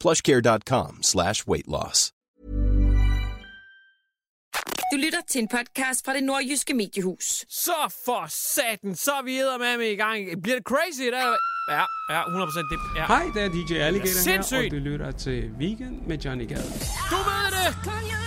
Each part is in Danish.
plushcare.com slash weight loss. Du lytter til en podcast fra det nordjyske mediehus. Så for satan, så er vi med i gang. Bliver det crazy i dag? Ja, ja, 100% det. Ja. Hej, det er DJ Alligator her, Sindssygt. og du lytter til Weekend med Johnny Gade. Du ved det!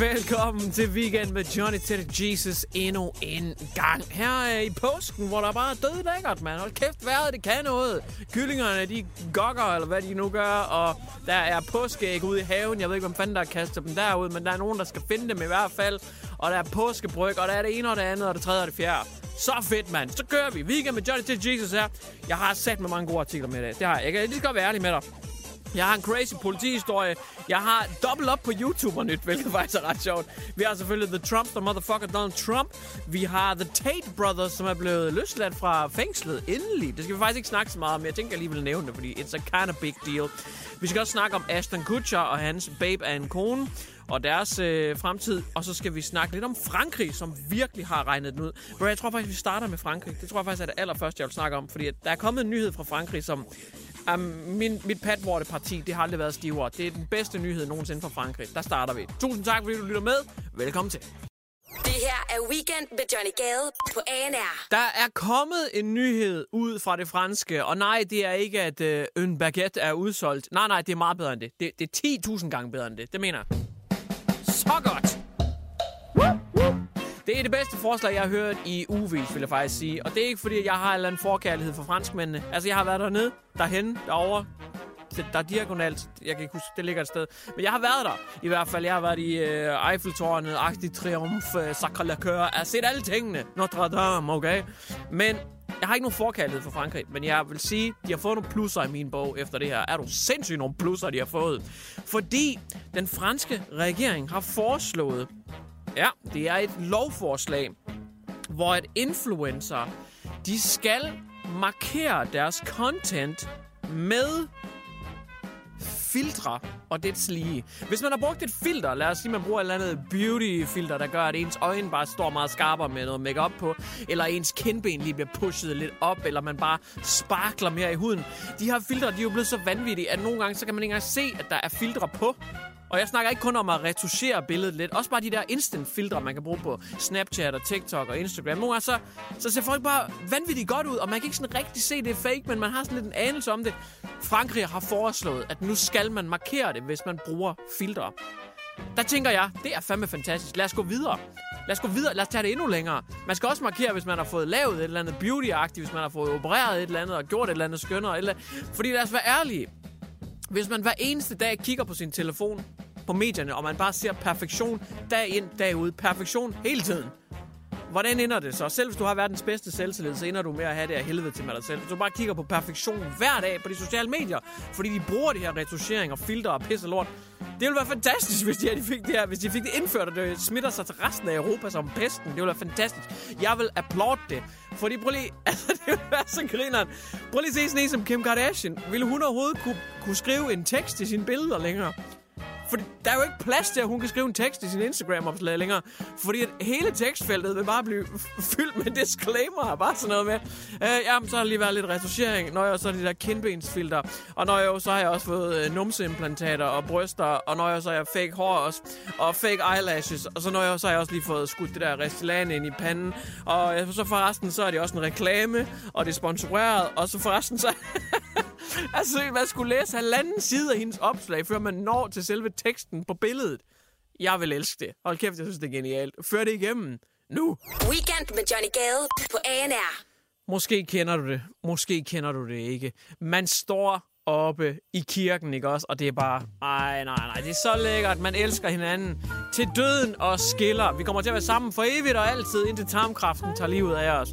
Velkommen til Weekend med Johnny Teddy Jesus endnu en gang. Her er i påsken, hvor der bare er død lækkert, mand. Hold kæft, vejret, det kan noget. Kyllingerne, de gokker, eller hvad de nu gør, og der er påskeæg ude i haven. Jeg ved ikke, hvem fanden der kaster dem derud, men der er nogen, der skal finde dem i hvert fald. Og der er påskebryg, og der er det ene og det andet, og det tredje og det fjerde. Så fedt, mand. Så kører vi. Weekend med Johnny Teddy Jesus her. Jeg har sat med mange gode artikler med i dag. Det har jeg. Jeg kan lige så godt være ærlig med dig. Jeg har en crazy politihistorie. Jeg har dobbelt op på YouTube nyt, hvilket faktisk er ret sjovt. Vi har selvfølgelig The Trump, the motherfucker Donald Trump. Vi har The Tate Brothers, som er blevet løsladt fra fængslet endelig. Det skal vi faktisk ikke snakke så meget om, jeg tænker jeg lige vil nævne det, fordi it's a kind of big deal. Vi skal også snakke om Ashton Kutcher og hans babe af en kone og deres øh, fremtid. Og så skal vi snakke lidt om Frankrig, som virkelig har regnet den ud. Bro, jeg tror faktisk, vi starter med Frankrig. Det tror jeg faktisk er det allerførste, jeg vil snakke om. Fordi der er kommet en nyhed fra Frankrig, som Um, min, mit patvorte parti, det har aldrig været stivere. Det er den bedste nyhed nogensinde fra Frankrig. Der starter vi. Tusind tak, fordi du lytter med. Velkommen til. Det her er Weekend med Johnny Gade på ANR. Der er kommet en nyhed ud fra det franske, og nej, det er ikke, at øh, en baguette er udsolgt. Nej, nej, det er meget bedre end det. Det, det er 10.000 gange bedre end det. Det mener jeg. Så godt! Det er det bedste forslag, jeg har hørt i uvis, vil jeg faktisk sige. Og det er ikke, fordi jeg har en eller anden forkærlighed for franskmændene. Altså, jeg har været dernede, derhen, derovre. Der er diagonalt. Jeg kan ikke huske, det ligger et sted. Men jeg har været der. I hvert fald, jeg har været i øh, Eiffeltårnet, Arc de Triomphe, øh, la Coeur. Jeg har set alle tingene. Notre Dame, okay? Men jeg har ikke nogen forkærlighed for Frankrig, men jeg vil sige, de har fået nogle plusser i min bog efter det her. Er du sindssygt nogle plusser, de har fået? Fordi den franske regering har foreslået, ja, det er et lovforslag, hvor at influencer, de skal markere deres content med filtre og det lige. Hvis man har brugt et filter, lad os sige, man bruger et eller andet beauty-filter, der gør, at ens øjne bare står meget skarpere med noget makeup på, eller ens kindben lige bliver pushet lidt op, eller man bare sparkler mere i huden. De her filtre, de er jo blevet så vanvittige, at nogle gange, så kan man ikke engang se, at der er filtre på. Og jeg snakker ikke kun om at retuschere billedet lidt. Også bare de der instant-filtre, man kan bruge på Snapchat og TikTok og Instagram. Nogle gange så, så ser folk bare vanvittigt godt ud, og man kan ikke sådan rigtig se, det er fake, men man har sådan lidt en anelse om det. Frankrig har foreslået, at nu skal man markere det, hvis man bruger filtre. Der tænker jeg, det er fandme fantastisk. Lad os gå videre. Lad os gå videre. Lad os tage det endnu længere. Man skal også markere, hvis man har fået lavet et eller andet beauty-agtigt, hvis man har fået opereret et eller andet og gjort et eller andet skønnere. Eller... Fordi lad os være ærlige. Hvis man hver eneste dag kigger på sin telefon på medierne, og man bare ser perfektion dag ind, dag ud, perfektion hele tiden. Hvordan ender det så? Selv hvis du har verdens bedste selvtillid, så ender du med at have det af helvede til med dig selv. Hvis du bare kigger på perfektion hver dag på de sociale medier, fordi de bruger det her retuschering og filter og pisse og lort. Det ville være fantastisk, hvis de, her, de fik det her, hvis de fik det indført, og det smitter sig til resten af Europa som pesten. Det ville være fantastisk. Jeg vil applaud det. Fordi prøv lige, altså det ville være så grineren. Prøv lige at se sådan en som Kim Kardashian. Ville hun overhovedet kunne, kunne skrive en tekst til sine billeder længere? For der er jo ikke plads til, at hun kan skrive en tekst i sin Instagram-opslag længere. Fordi at hele tekstfeltet vil bare blive fyldt med disclaimer. Bare sådan noget med, øh, jamen, så har der lige været lidt retuschering. Når jeg så er de der kindbensfilter. Og når jeg så har jeg også fået øh, numseimplantater og bryster. Og når jeg så har jeg fake hår også. Og fake eyelashes. Og så når jeg så har jeg også lige fået skudt det der Restylane ind i panden. Og øh, så forresten, så er det også en reklame. Og det er sponsoreret. Og så forresten, så... altså, man skulle læse halvanden side af hendes opslag, før man når til selve teksten på billedet. Jeg vil elske det. Hold kæft, jeg synes, det er genialt. Før det igennem. Nu. Weekend med Johnny Gade på ANR. Måske kender du det. Måske kender du det ikke. Man står oppe i kirken, ikke også? Og det er bare, ej, nej, nej, det er så lækkert. Man elsker hinanden til døden og skiller. Vi kommer til at være sammen for evigt og altid, indtil tarmkraften tager livet af os.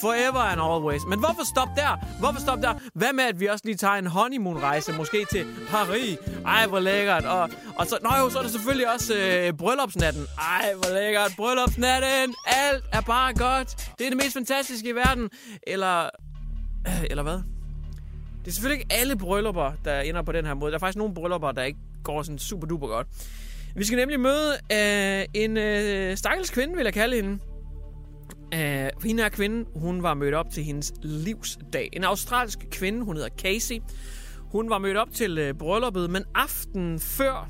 Forever and always. Men hvorfor stop der? Hvorfor stop der? Hvad med, at vi også lige tager en honeymoon-rejse, måske til Paris? Ej, hvor lækkert. Og, og så, nå jo, så er det selvfølgelig også øh, bryllupsnatten. Ej, hvor lækkert. Bryllupsnatten. Alt er bare godt. Det er det mest fantastiske i verden. Eller, øh, eller hvad? Det er selvfølgelig ikke alle bryllupper, der ender på den her måde. Der er faktisk nogle bryllupper, der ikke går sådan super duper godt. Vi skal nemlig møde øh, en øh, stakkels kvinde, vil jeg kalde hende. Øh, hende her kvinde, hun var mødt op til hendes livsdag. En australsk kvinde, hun hedder Casey. Hun var mødt op til øh, brylluppet, men aften før,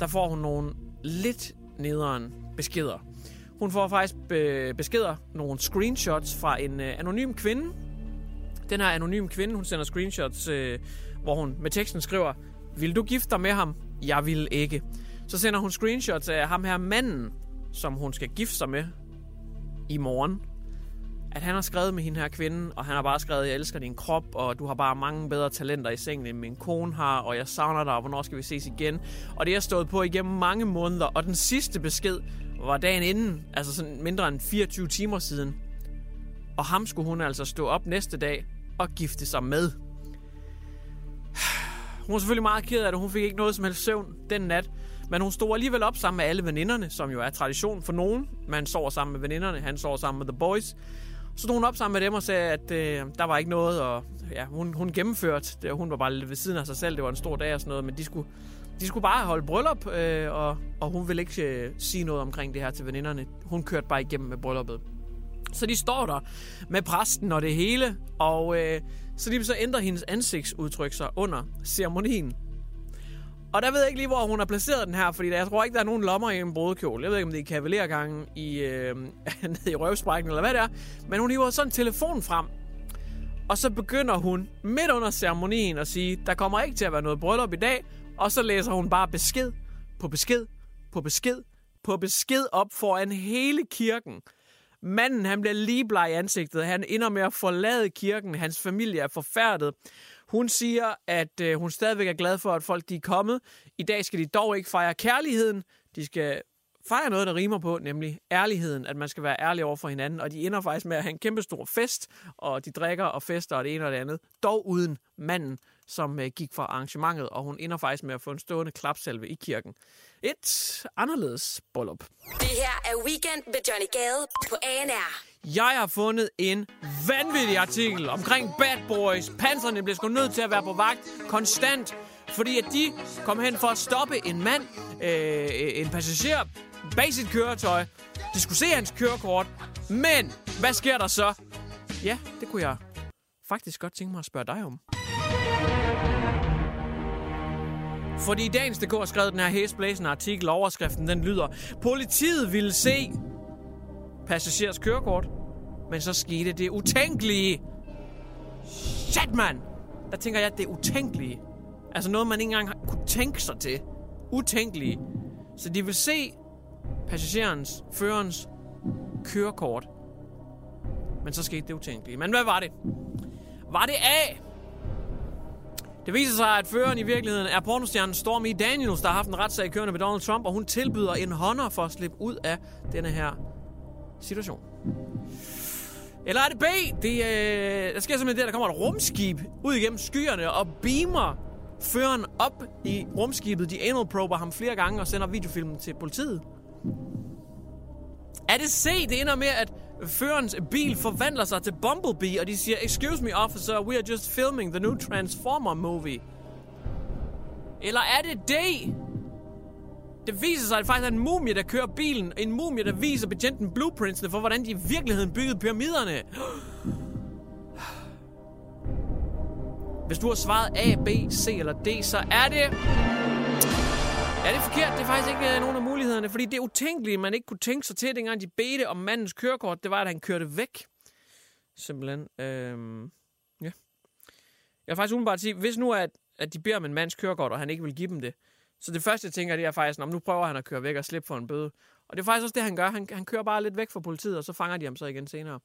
der får hun nogle lidt nederen beskeder. Hun får faktisk øh, beskeder, nogle screenshots fra en øh, anonym kvinde, den her anonym kvinde, hun sender screenshots, øh, hvor hun med teksten skriver, vil du gifte dig med ham? Jeg vil ikke. Så sender hun screenshots af ham her manden, som hun skal gifte sig med i morgen. At han har skrevet med hende her kvinde, og han har bare skrevet, jeg elsker din krop, og du har bare mange bedre talenter i sengen, end min kone har, og jeg savner dig, og hvornår skal vi ses igen? Og det har stået på igennem mange måneder, og den sidste besked var dagen inden, altså sådan mindre end 24 timer siden. Og ham skulle hun altså stå op næste dag og gifte sig med. Hun var selvfølgelig meget ked af det. Hun fik ikke noget som helst søvn den nat. Men hun stod alligevel op sammen med alle veninderne, som jo er tradition for nogen. Man sover sammen med veninderne, han sover sammen med The Boys. Så stod hun op sammen med dem og sagde, at øh, der var ikke noget, og ja, hun, hun gennemførte det. Hun var bare lidt ved siden af sig selv, det var en stor dag og sådan noget, men de skulle, de skulle bare holde bryllup, øh, og, og hun ville ikke øh, sige noget omkring det her til veninderne. Hun kørte bare igennem med brylluppet. Så de står der med præsten og det hele, og øh, så lige så ændrer hendes ansigtsudtryk sig under ceremonien. Og der ved jeg ikke lige, hvor hun har placeret den her, fordi jeg tror ikke, der er nogen lommer i en brudekjole. Jeg ved ikke, om det er kavalergangen i, øh, nede i røvsprækken, eller hvad det er. Men hun hiver sådan en telefon frem. Og så begynder hun midt under ceremonien at sige, der kommer ikke til at være noget bryllup i dag. Og så læser hun bare besked på besked på besked på besked op foran hele kirken. Manden, han bliver lige bleg i ansigtet. Han ender med at forlade kirken. Hans familie er forfærdet. Hun siger, at øh, hun stadigvæk er glad for, at folk de er kommet. I dag skal de dog ikke fejre kærligheden. De skal fejre noget, der rimer på, nemlig ærligheden, at man skal være ærlig over for hinanden, og de ender faktisk med at have en kæmpe stor fest, og de drikker og fester og det ene og det andet, dog uden manden, som øh, gik fra arrangementet, og hun ender faktisk med at få en stående klapsalve i kirken. Et anderledes bryllup. Det her er Weekend med Johnny Gade på ANR. Jeg har fundet en vanvittig artikel omkring Bad Boys. Panserne bliver sgu nødt til at være på vagt konstant, fordi at de kom hen for at stoppe en mand, øh, en passager, bag sit køretøj. De skulle se hans kørekort, men hvad sker der så? Ja, det kunne jeg faktisk godt tænke mig at spørge dig om. Fordi dagens DK har skrevet den her hæsblæsende artikel, overskriften den lyder, Politiet ville se passagers kørekort, men så skete det utænkelige. Shit, mand! Der tænker jeg, at det er utænkelige. Altså noget, man ikke engang kunne tænke sig til. Utænkelige. Så de vil se passagerens, førerens kørekort. Men så skete det utænkelige. Men hvad var det? Var det A? Det viser sig, at føreren i virkeligheden er pornostjernen Stormy Daniels, der har haft en retssag kørende med Donald Trump, og hun tilbyder en hånder for at slippe ud af denne her situation. Eller er det B? Det, øh, der sker simpelthen det, at der kommer et rumskib ud igennem skyerne og beamer føreren op i rumskibet. De anal prober ham flere gange og sender videofilmen til politiet. Er det C? Det ender med, at Førens bil forvandler sig til Bumblebee, og de siger, Excuse me, officer, we are just filming the new Transformer movie. Eller er det D? Det viser sig, at det faktisk er en mumie, der kører bilen. En mumie, der viser betjenten blueprintsene for, hvordan de i virkeligheden byggede pyramiderne. Hvis du har svaret A, B, C eller D, så er det... Ja, det er forkert. Det er faktisk ikke øh, nogen af mulighederne, fordi det er utænkeligt, man ikke kunne tænke sig til, dengang de bedte om mandens kørekort. Det var, at han kørte væk. Simpelthen. Øhm, ja. Jeg vil faktisk umiddelbart sige, hvis nu at, at de beder om en mands kørekort, og han ikke vil give dem det, så det første, jeg tænker, det er faktisk, om nu prøver han at køre væk og slippe for en bøde. Og det er faktisk også det, han gør. Han, han kører bare lidt væk fra politiet, og så fanger de ham så igen senere.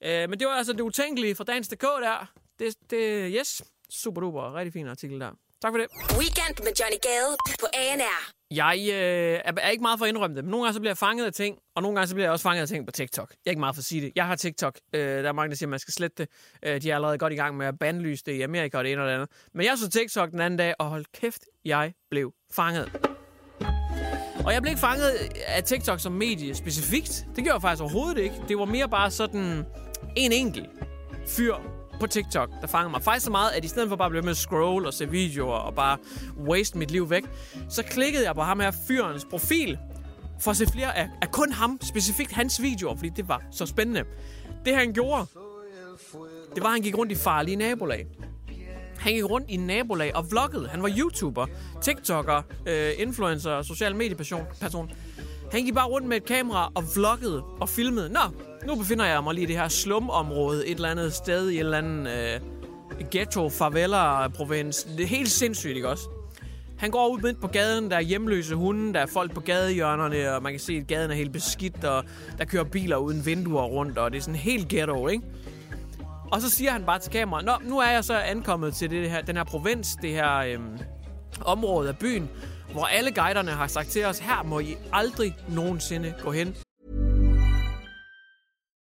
Øh, men det var altså det utænkelige fra dagens DK der. Det, det, yes, super duper. Rigtig fin artikel der. Tak for det. Weekend med Johnny Gade på ANR. Jeg øh, er, ikke meget for at indrømme det, men nogle gange så bliver jeg fanget af ting, og nogle gange så bliver jeg også fanget af ting på TikTok. Jeg er ikke meget for at sige det. Jeg har TikTok. Øh, der er mange, der siger, at man skal slette det. Øh, de er allerede godt i gang med at bandlyse det i Amerika og det ene og det andet. Men jeg så TikTok den anden dag, og hold kæft, jeg blev fanget. Og jeg blev ikke fanget af TikTok som medie specifikt. Det gjorde jeg faktisk overhovedet ikke. Det var mere bare sådan en enkelt fyr på TikTok, der fanger mig. Faktisk så meget, at i stedet for bare at blive med at scroll og se videoer og bare waste mit liv væk, så klikkede jeg på ham her fyrens profil for at se flere af, af kun ham, specifikt hans videoer, fordi det var så spændende. Det han gjorde, det var, at han gik rundt i farlige nabolag. Han gik rundt i nabolag og vloggede. Han var YouTuber, TikToker, øh, influencer, social medieperson. Person. Han gik bare rundt med et kamera og vloggede og filmede. Nå, nu befinder jeg mig lige i det her slumområde et eller andet sted i en eller anden øh, ghetto, favela, provins. Det er helt sindssygt, ikke også? Han går ud midt på gaden, der er hjemløse hunde, der er folk på gadehjørnerne, og man kan se, at gaden er helt beskidt, og der kører biler uden vinduer rundt, og det er sådan helt ghetto, ikke? Og så siger han bare til kameraet, Nå, nu er jeg så ankommet til det her, den her provins, det her øhm, område af byen, hvor alle guiderne har sagt til os, her må I aldrig nogensinde gå hen.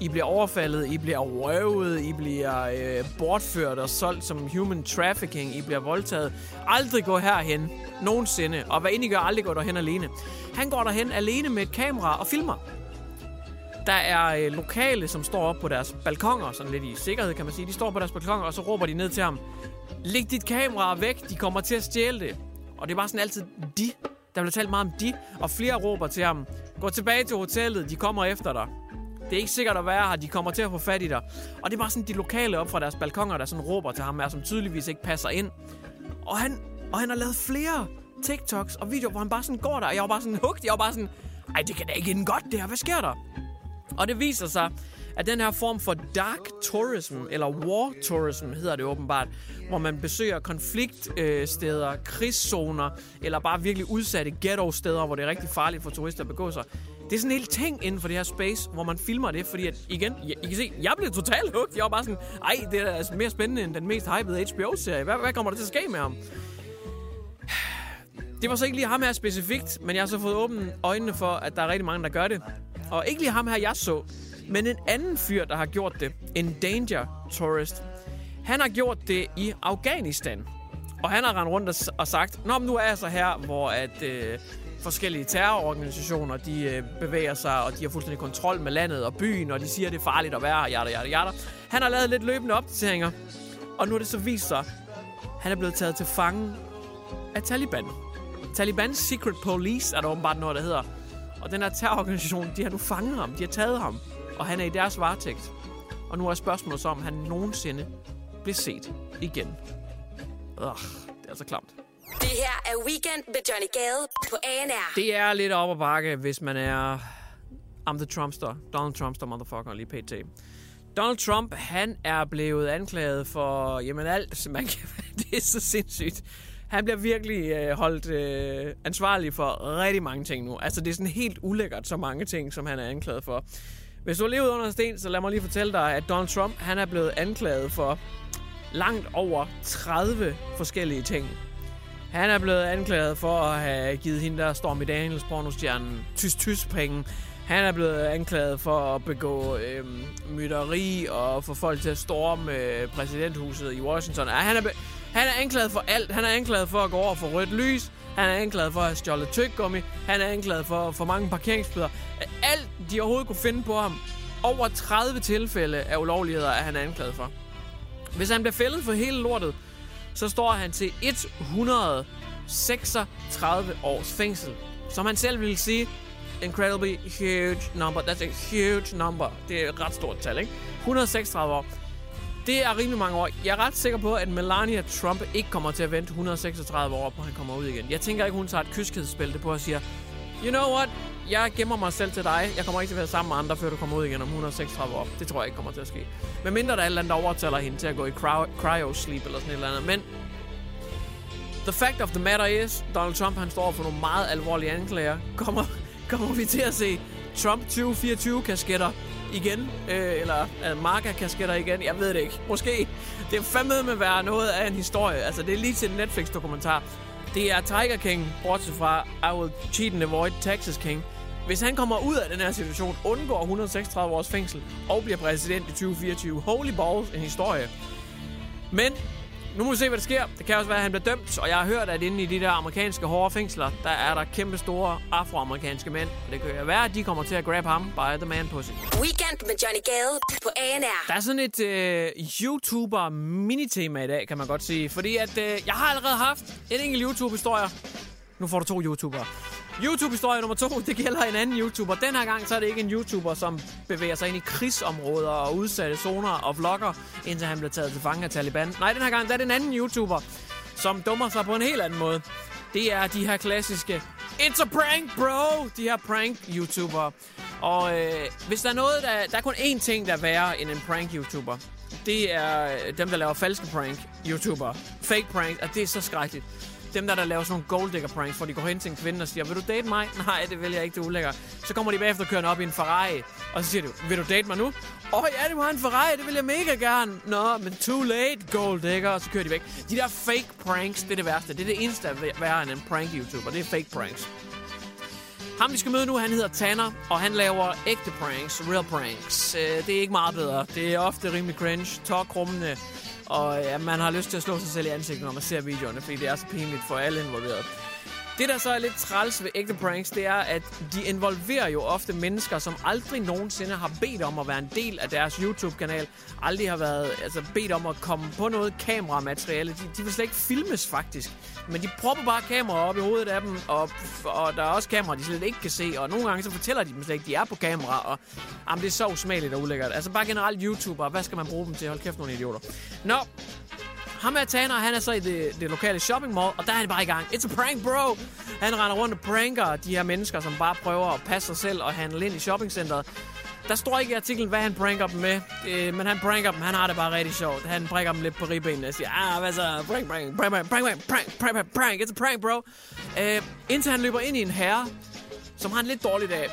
I bliver overfaldet, I bliver røvet, I bliver øh, bortført og solgt som human trafficking, I bliver voldtaget. Aldrig gå herhen, nogensinde. Og hvad end I gør, aldrig gå derhen alene. Han går derhen alene med et kamera og filmer. Der er øh, lokale, som står op på deres balkonger, sådan lidt i sikkerhed kan man sige. De står på deres balkonger, og så råber de ned til ham. Læg dit kamera væk, de kommer til at stjæle det. Og det er bare sådan altid de. Der bliver talt meget om de, og flere råber til ham. Gå tilbage til hotellet, de kommer efter dig. Det er ikke sikkert at være her, de kommer til at få fat i dig. Og det er bare sådan de lokale op fra deres balkonger, der sådan råber til ham, er, som tydeligvis ikke passer ind. Og han, og han har lavet flere TikToks og videoer, hvor han bare sådan går der, og jeg var bare sådan hugt. Jeg var bare sådan, ej, det kan da ikke ende godt det her. Hvad sker der? Og det viser sig, at den her form for dark tourism, eller war tourism hedder det åbenbart, hvor man besøger konfliktsteder, øh, krigszoner, eller bare virkelig udsatte ghetto-steder, hvor det er rigtig farligt for turister at begå sig. Det er sådan en hel ting inden for det her space, hvor man filmer det, fordi at, igen, I, I kan se, jeg blev totalt hooked. Jeg var bare sådan, ej, det er altså mere spændende end den mest hypede HBO-serie. Hvad, hvad kommer der til at ske med ham? Det var så ikke lige ham her specifikt, men jeg har så fået åbent øjnene for, at der er rigtig mange, der gør det. Og ikke lige ham her, jeg så, men en anden fyr, der har gjort det. En danger tourist. Han har gjort det i Afghanistan. Og han har rendt rundt og, og sagt, Nå, men nu er jeg så her, hvor at, øh, forskellige terrororganisationer, de øh, bevæger sig, og de har fuldstændig kontrol med landet og byen, og de siger, det er farligt at være her, jada, jada, jada. Han har lavet lidt løbende opdateringer, og nu er det så vist sig, han er blevet taget til fange af Taliban. Talibans Secret Police er der åbenbart noget, der hedder. Og den her terrororganisation, de har nu fanget ham. De har taget ham. Og han er i deres varetægt. Og nu er spørgsmålet så, om han nogensinde bliver set igen. Ugh, det er altså klamt. Det her er Weekend med Johnny Gade på ANR. Det er lidt op og bakke, hvis man er... I'm the Trumpster. Donald Trumpster, motherfucker, lige pt. Donald Trump, han er blevet anklaget for, jamen alt, man kan, det er så sindssygt. Han bliver virkelig øh, holdt øh, ansvarlig for rigtig mange ting nu. Altså, det er sådan helt ulækkert, så mange ting, som han er anklaget for. Hvis du har levet under en sten, så lad mig lige fortælle dig, at Donald Trump, han er blevet anklaget for langt over 30 forskellige ting. Han er blevet anklaget for at have givet hende der Stormy Daniels pornostjernen tysk tysk penge. Han er blevet anklaget for at begå øh, mytteri og få folk til at storme øh, præsidenthuset i Washington. Ja, han, er han er anklaget for alt. Han er anklaget for at gå over for rødt lys. Han er anklaget for at have stjålet tyggegummi. Han er anklaget for for mange parkeringsbøder. Alt, de overhovedet kunne finde på ham, over 30 tilfælde af ulovligheder, er han anklaget for. Hvis han bliver fældet for hele lortet, så står han til 136 års fængsel. Som han selv ville sige, incredibly huge number. That's a huge number. Det er et ret stort tal, ikke? 136 år. Det er rimelig mange år. Jeg er ret sikker på, at Melania Trump ikke kommer til at vente 136 år på, han kommer ud igen. Jeg tænker ikke, hun tager et kyskhedsspil på og siger, you know what, jeg gemmer mig selv til dig. Jeg kommer ikke til at være sammen med andre, før du kommer ud igen om 136 år. Det tror jeg ikke kommer til at ske. Men mindre der er et eller andet, der overtaler hende til at gå i cryo-sleep eller sådan et eller andet. Men the fact of the matter is, Donald Trump han står for nogle meget alvorlige anklager. Kommer, kommer vi til at se Trump 2024 kasketter igen? Øh, eller øh, Marca kasketter igen? Jeg ved det ikke. Måske. Det er fandme med at være noget af en historie. Altså, det er lige til en Netflix-dokumentar. Det er Tiger King, bortset fra I Will Cheat and Avoid Texas King. Hvis han kommer ud af den her situation, undgår 136 års fængsel og bliver præsident i 2024. Holy balls, en historie. Men nu må vi se, hvad der sker. Det kan også være, at han bliver dømt, og jeg har hørt, at inde i de der amerikanske hårde fængsler, der er der kæmpe store afroamerikanske mænd. Det kan være, at de kommer til at grab ham by the man pussy. Weekend med Johnny Gade på ANR. Der er sådan et øh, YouTuber-minitema i dag, kan man godt sige. Fordi at øh, jeg har allerede haft en enkelt YouTube-historie. Nu får du to YouTubere. YouTube-historie nummer to, det gælder en anden YouTuber. Den her gang så er det ikke en YouTuber, som bevæger sig ind i krigsområder og udsatte zoner og vlogger, indtil han bliver taget til fange af Taliban. Nej, den her gang der er det en anden YouTuber, som dummer sig på en helt anden måde. Det er de her klassiske It's a prank, bro! De her prank-YouTubere. Og øh, hvis der er noget, der, der er kun én ting, der er værre end en prank-YouTuber. Det er øh, dem, der laver falske prank-YouTubere. Fake prank, og det er så skrækkeligt. Dem der, der laver sådan nogle gold digger pranks, hvor de går hen til en kvinde og siger, vil du date mig? Nej, det vil jeg ikke, det er ulækkert. Så kommer de bagefter kørende op i en Ferrari, og så siger du, vil du date mig nu? Åh oh, ja, du har en Ferrari, det vil jeg mega gerne. Nå, men too late, gold digger, og så kører de væk. De der fake pranks, det er det værste. Det er det eneste, der er værre end en prank-YouTuber. Det er fake pranks. Ham, vi skal møde nu, han hedder Tanner, og han laver ægte pranks, real pranks. Øh, det er ikke meget bedre. Det er ofte rimelig cringe, tårkrummende, og ja, man har lyst til at slå sig selv i ansigtet, når man ser videoerne, fordi det er så pinligt for alle involverede. Det, der så er lidt træls ved ægte pranks, det er, at de involverer jo ofte mennesker, som aldrig nogensinde har bedt om at være en del af deres YouTube-kanal. Aldrig har været altså, bedt om at komme på noget kameramateriale. De, de vil slet ikke filmes, faktisk. Men de propper bare kameraer op i hovedet af dem, og, og der er også kameraer, de slet ikke kan se. Og nogle gange så fortæller de dem slet ikke, de er på kamera. Og jamen, det er så usmageligt og ulækkert. Altså bare generelt YouTuber, hvad skal man bruge dem til? Hold kæft, nogle idioter. Nå, ham her Tanner, han er så i det, det lokale shopping mall, og der er han bare i gang. It's a prank, bro! Han render rundt og pranker de her mennesker, som bare prøver at passe sig selv og handle ind i shoppingcenteret. Der står ikke i artiklen, hvad han pranker dem med, øh, men han pranker dem. Han har det bare rigtig sjovt. Han pranker dem lidt på ribbenene og siger, ah, hvad så? Prank, prank, prank, prank, prank, prank, prank, prank, prank, prank. It's a prank, bro. Øh, indtil han løber ind i en herre, som har en lidt dårlig dag.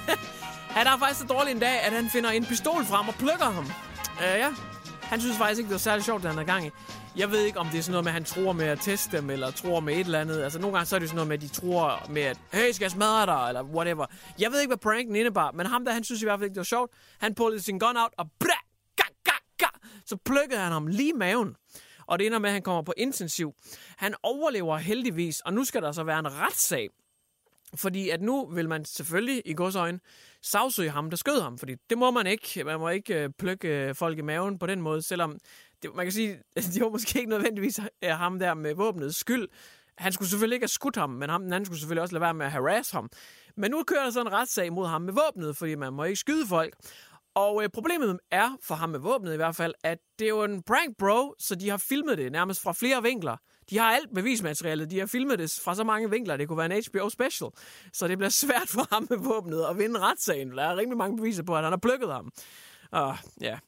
han har faktisk så dårlig en dag, at han finder en pistol frem og plukker ham. Øh, ja, han synes faktisk ikke, det var særlig sjovt, det han havde gang i. Jeg ved ikke, om det er sådan noget med, at han tror med at teste dem, eller tror med et eller andet. Altså, nogle gange så er det sådan noget med, at de tror med, at hey, skal jeg smadre dig, eller whatever. Jeg ved ikke, hvad pranken indebar, men ham der, han synes i hvert fald ikke, det var sjovt. Han pullede sin gun out, og bra, ga, ga, ga, så plukkede han ham lige i maven. Og det ender med, at han kommer på intensiv. Han overlever heldigvis, og nu skal der så være en retssag. Fordi at nu vil man selvfølgelig i godsøjne sagsøge ham, der skød ham. Fordi det må man ikke. Man må ikke øh, plukke øh, folk i maven på den måde, selvom det, man kan sige, det var måske ikke nødvendigvis øh, ham der med våbnets skyld. Han skulle selvfølgelig ikke have skudt ham, men ham den anden skulle selvfølgelig også lade være med at harass ham. Men nu kører der så en retssag mod ham med våbnet, fordi man må ikke skyde folk. Og øh, problemet er, for ham med våbnet i hvert fald, at det er jo en prank, bro, så de har filmet det nærmest fra flere vinkler. De har alt bevismaterialet. De har filmet det fra så mange vinkler, det kunne være en HBO special. Så det bliver svært for ham med våbnet at vinde retssagen. Der er rimelig mange beviser på, at han har plukket ham. Og ja, yeah.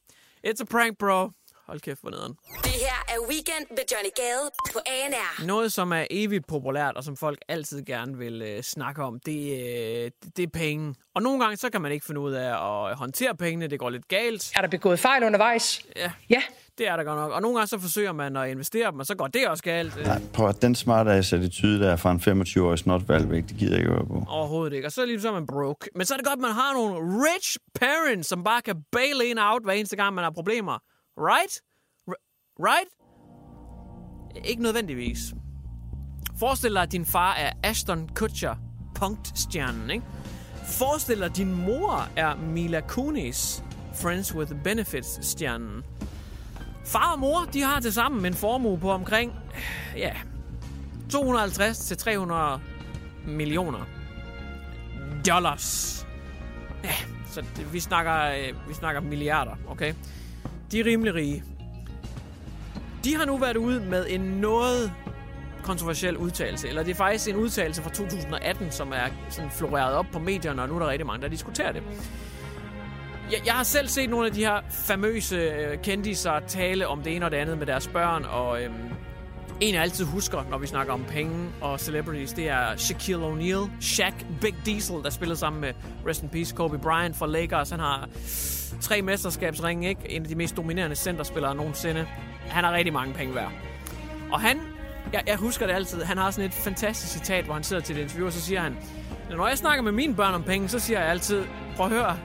it's a prank, bro. Hold kæft, hvor nederen. Det her er Weekend med Johnny Gade på ANR. Noget, som er evigt populært, og som folk altid gerne vil øh, snakke om, det, øh, det er penge. Og nogle gange, så kan man ikke finde ud af at håndtere pengene. Det går lidt galt. Er der begået fejl undervejs? Ja, Ja. det er der godt nok. Og nogle gange, så forsøger man at investere dem, og så går det også galt. Øh, Nej, prøv at den smarte ass attitude der fra en 25-årig snotvalgvæk, det gider jeg ikke høre på. Overhovedet ikke. Og så er lige så er man broke. Men så er det godt, at man har nogle rich parents, som bare kan bail en out hver eneste gang, man har problemer. Right? R- right? Ikke nødvendigvis. Forestil dig, at din far er Ashton Kutcher, punktstjernen, ikke? Forestil dig, din mor er Mila Kunis, Friends with Benefits-stjernen. Far og mor, de har til sammen en formue på omkring, ja, 250 til 300 millioner dollars. Ja, så det, vi, snakker, øh, vi snakker milliarder, okay? De er rimelig rige. De har nu været ude med en noget kontroversiel udtalelse, eller det er faktisk en udtalelse fra 2018, som er sådan floreret op på medierne, og nu er der rigtig mange, der diskuterer det. Jeg, jeg har selv set nogle af de her famøse øh, kendiser tale om det ene og det andet med deres børn, og øhm, en jeg altid husker, når vi snakker om penge og celebrities, det er Shaquille O'Neal, Shaq Big Diesel, der spillede sammen med Rest in Peace Kobe Bryant fra Lakers. Han har tre mesterskabsringe, ikke? En af de mest dominerende centerspillere nogensinde. Han har rigtig mange penge værd. Og han, jeg, jeg husker det altid, han har sådan et fantastisk citat, hvor han sidder til et interview, og så siger han, når jeg snakker med mine børn om penge, så siger jeg altid, prøv at høre,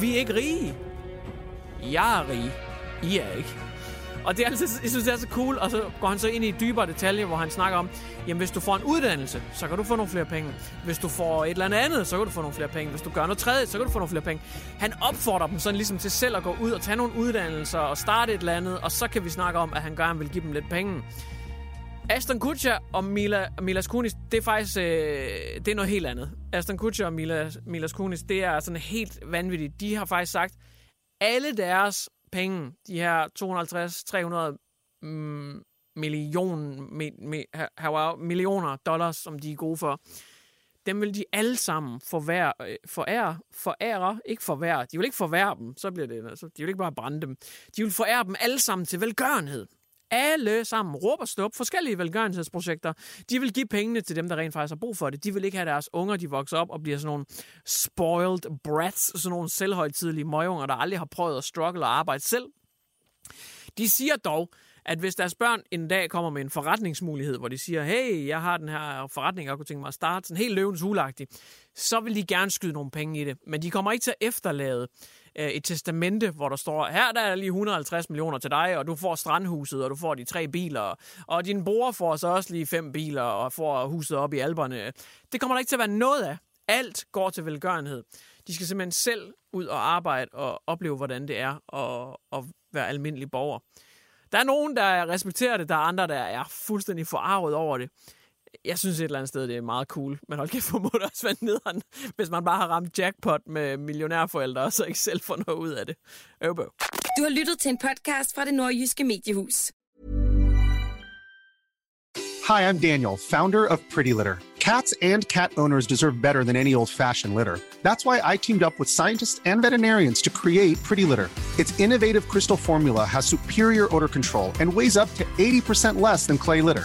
vi er ikke rige. Jeg er rig. I er ikke. Og det er altid, jeg synes, det er så cool, og så går han så ind i dybere detaljer, hvor han snakker om, jamen hvis du får en uddannelse, så kan du få nogle flere penge. Hvis du får et eller andet andet, så kan du få nogle flere penge. Hvis du gør noget tredje, så kan du få nogle flere penge. Han opfordrer dem sådan ligesom til selv at gå ud og tage nogle uddannelser og starte et eller andet, og så kan vi snakke om, at han gerne vil give dem lidt penge. Aston Kutcher og Mila, Milas Kunis, det er faktisk øh, det er noget helt andet. Aston Kutcher og Mila, Milas Kunis, det er sådan helt vanvittigt. De har faktisk sagt, alle deres penge, de her 250-300 mm, million, mi, mi, millioner dollars, som de er gode for, dem vil de alle sammen forvære, øh, forære, forære, ikke forvære, de vil ikke forvære dem, så bliver det, altså, de vil ikke bare brænde dem. De vil forære dem alle sammen til velgørenhed alle sammen råber stop forskellige velgørenhedsprojekter. De vil give pengene til dem, der rent faktisk har brug for det. De vil ikke have deres unger, de vokser op og bliver sådan nogle spoiled brats, sådan nogle selvhøjtidlige møgunger, der aldrig har prøvet at struggle og arbejde selv. De siger dog, at hvis deres børn en dag kommer med en forretningsmulighed, hvor de siger, hey, jeg har den her forretning, jeg kunne tænke mig at starte, sådan helt løvens hulagtigt, så vil de gerne skyde nogle penge i det. Men de kommer ikke til at efterlade øh, et testamente, hvor der står, her der er lige 150 millioner til dig, og du får strandhuset, og du får de tre biler, og din bror får så også lige fem biler, og får huset op i alberne. Det kommer der ikke til at være noget af. Alt går til velgørenhed. De skal simpelthen selv ud og arbejde og opleve, hvordan det er at, at være almindelig borger. Der er nogen, der respekterer det, der er andre, der er fuldstændig forarvet over det jeg synes et eller andet sted, det er meget cool. Men hold kæft, hvor må det også være nederen, hvis man bare har ramt jackpot med millionærforældre, og så ikke selv får noget ud af det. Øvbø. Du har lyttet til en podcast fra det nordjyske mediehus. Hi, I'm Daniel, founder of Pretty Litter. Cats and cat owners deserve better than any old-fashioned litter. That's why I teamed up with scientists and veterinarians to create Pretty Litter. Its innovative crystal formula has superior odor control and weighs up to 80% less than clay litter.